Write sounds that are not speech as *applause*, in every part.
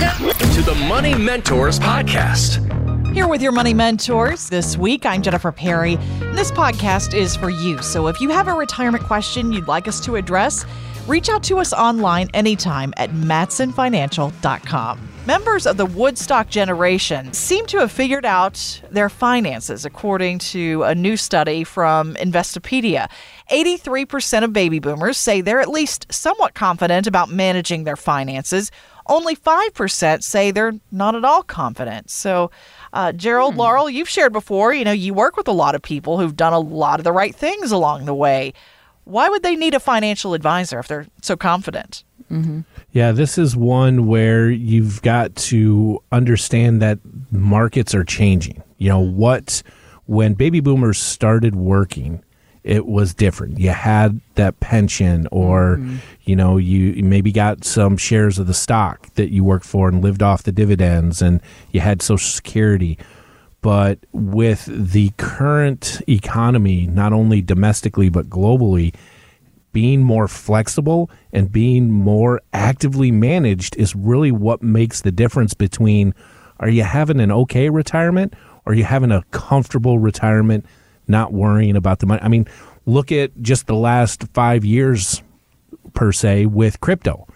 to the Money Mentors Podcast. Here with your money mentors this week, I'm Jennifer Perry. This podcast is for you. So if you have a retirement question you'd like us to address, reach out to us online anytime at mattsonfinancial.com. Members of the Woodstock generation seem to have figured out their finances, according to a new study from Investopedia. 83% of baby boomers say they're at least somewhat confident about managing their finances. Only 5% say they're not at all confident. So, uh, Gerald, Hmm. Laurel, you've shared before, you know, you work with a lot of people who've done a lot of the right things along the way. Why would they need a financial advisor if they're so confident? Yeah, this is one where you've got to understand that markets are changing. You know, what when baby boomers started working, it was different. You had that pension or mm-hmm. you know, you you maybe got some shares of the stock that you worked for and lived off the dividends and you had social security. But with the current economy, not only domestically but globally, being more flexible and being more actively managed is really what makes the difference between are you having an okay retirement or are you having a comfortable retirement not worrying about the money. I mean look at just the last five years per se with crypto.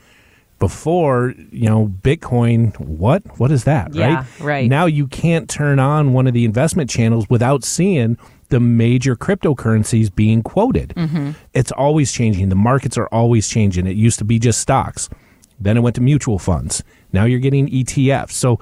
Before you know bitcoin what? What is that Yeah, right? right. now you can't turn on one of the investment channels without seeing the major cryptocurrencies being quoted. Mm-hmm. it's always changing. The markets are always changing. It used to be just stocks. Then it went to mutual funds. Now you're getting etfs so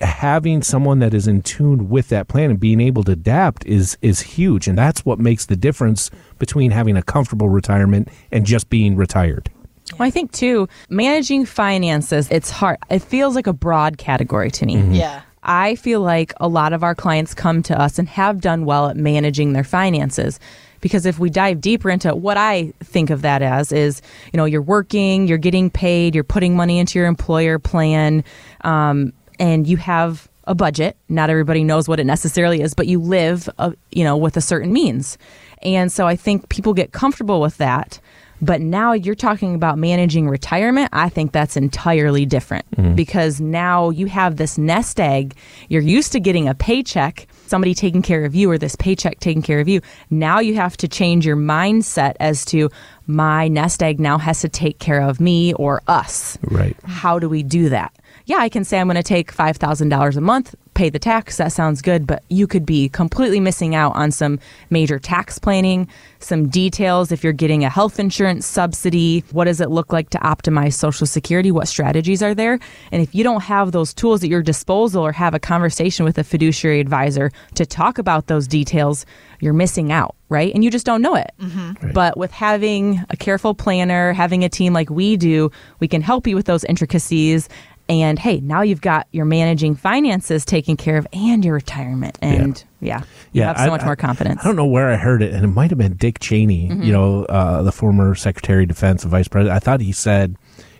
having someone that is in tune with that plan and being able to adapt is is huge and that's what makes the difference between having a comfortable retirement and just being retired Well, I think too, managing finances, it's hard. It feels like a broad category to me. Yeah. I feel like a lot of our clients come to us and have done well at managing their finances. Because if we dive deeper into what I think of that as is, you know, you're working, you're getting paid, you're putting money into your employer plan, um, and you have a budget. Not everybody knows what it necessarily is, but you live, uh, you know, with a certain means. And so I think people get comfortable with that. But now you're talking about managing retirement. I think that's entirely different because now you have this nest egg. You're used to getting a paycheck, somebody taking care of you, or this paycheck taking care of you. Now you have to change your mindset as to my nest egg now has to take care of me or us. right How do we do that? Yeah, I can say I'm going to take $5,000 a month, pay the tax. That sounds good, but you could be completely missing out on some major tax planning, some details if you're getting a health insurance subsidy. What does it look like to optimize Social Security? What strategies are there? And if you don't have those tools at your disposal or have a conversation with a fiduciary advisor to talk about those details, you're missing out, right? And you just don't know it. Mm-hmm. But with having a careful planner, having a team like we do, we can help you with those intricacies. And hey, now you've got your managing finances taken care of and your retirement. And yeah, you have so I- much I- more confidence. I don't know where I heard it, and it might have been Dick Cheney, Mm-hmm. you know, uh, the former Secretary of Defense and Vice President. I thought he said,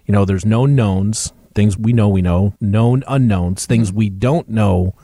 you know, there's known knowns, things we know we know, known unknowns, things we don't know,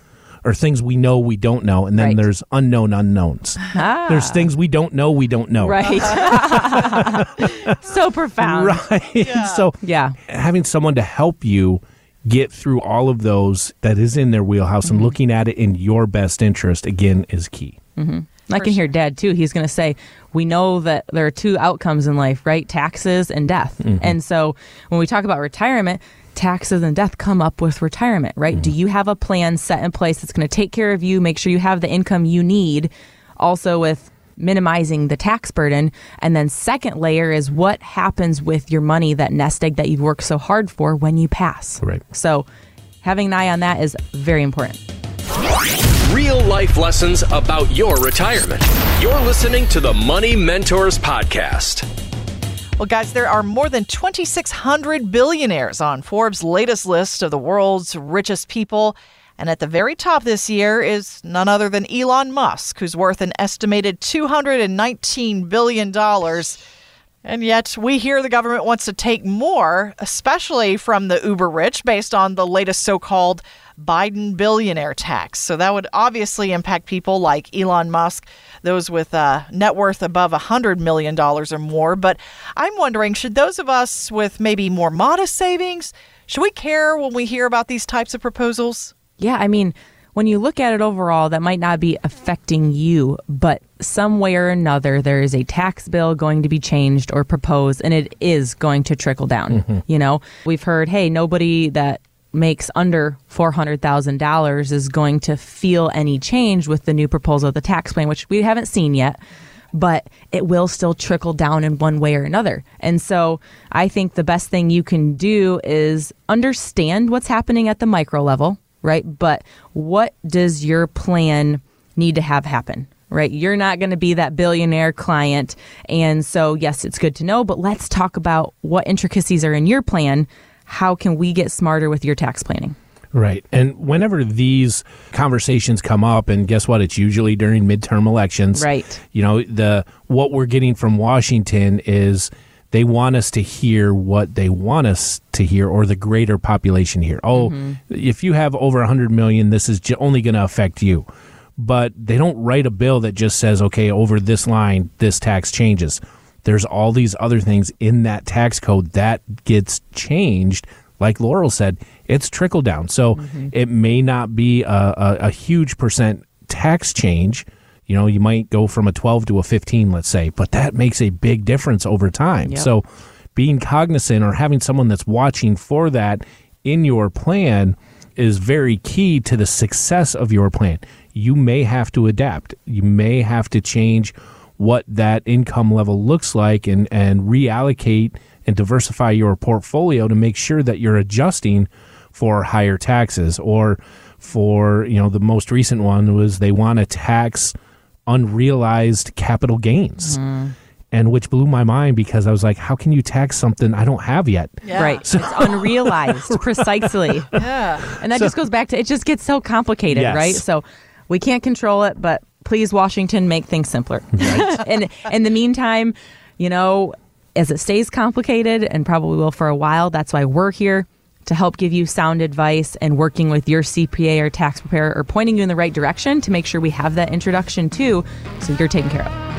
or things we know we don't know, and then Mm-hmm. Right. there's unknown unknowns. There's things we don't know we don't know. Right. *laughs* *laughs* so profound. Right. so Yeah. having someone to help you get through all of those that is in their wheelhouse Mm-hmm. and looking at it in your best interest again is key. Mm-hmm. I can hear dad too. He's going to say, We know that there are two outcomes in life, right? Taxes and death. Mm-hmm. And so when we talk about retirement, taxes and death come up with retirement, right? Do mm-hmm. you have a plan set in place that's going to take care of you, make sure you have the income you need, also with minimizing the tax burden? And then, second layer is what happens with your money, that nest egg that you've worked so hard for when you pass. Right. So having an eye on that is very important. Real life lessons about your retirement. You're listening to the Money Mentors Podcast. Well, guys, there are more than 2,600 billionaires on Forbes' latest list of the world's richest people. And at the very top this year is none other than Elon Musk, who's worth an estimated $219 billion. And yet, we hear the government wants to take more, especially from the uber rich, based on the latest so called Biden billionaire tax. So that would obviously impact people like Elon Musk, those with a net worth above $100 million or more. But I'm wondering should those of us with maybe more modest savings? Should we care when we hear about these types of proposals? Yeah, I mean, when you look at it overall, that might not be affecting you, but some way or another, there is a tax bill going to be changed or proposed, and it is going to trickle down. Mm-hmm. You know, we've heard, hey, nobody that makes under $400,000 is going to feel any change with the new proposal of the tax plan, which we haven't seen yet but it will still trickle down in one way or another. And so I think the best thing you can do is understand what's happening at the micro level, right? But what does your plan need to have happen? Right. You're not going to be that billionaire client. And so, yes, it's good to know, but let's talk about what intricacies are in your plan. How can we get smarter with your tax planning? Right. And whenever these conversations come up, and guess what? It's usually during midterm elections. Right. You know, the what we're getting from Washington is they want us to hear what they want us to hear or the greater population here. Oh, mm-hmm. if you have over 100 million, this is only going to affect you. But they don't write a bill that just says, okay, over this line, this tax changes. There's all these other things in that tax code that gets changed. Like Laurel said, it's trickle down. So mm-hmm. it may not be a, a, a huge percent tax change you know, you might go from a 12 to a 15, let's say, but that makes a big difference over time. Yep. So being cognizant or having someone that's watching for that in your plan is very key to the success of your plan. You may have to adapt. You may have to change what that income level looks like and, and reallocate and diversify your portfolio to make sure that you're adjusting for higher taxes or for, you know, the most recent one was they want to tax – unrealized capital gains. Mm. And which blew my mind because I was like, how can you tax something I don't have yet? Yeah. Right. So, it's unrealized, *laughs* precisely. Yeah. And that so, just goes back to it just gets so complicated, yes. right? So we can't control it, but please, Washington, make things simpler. Right. *laughs* and in the meantime, you know, as it stays complicated and probably will for a while, that's why we're here to help give you sound advice and working with your CPA or tax preparer or pointing you in the right direction to make sure we have that introduction too so you're taken care of.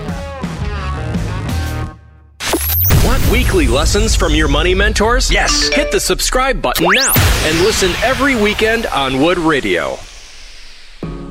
Want weekly lessons from your money mentors? Yes. Hit the subscribe button now and listen every weekend on Wood Radio.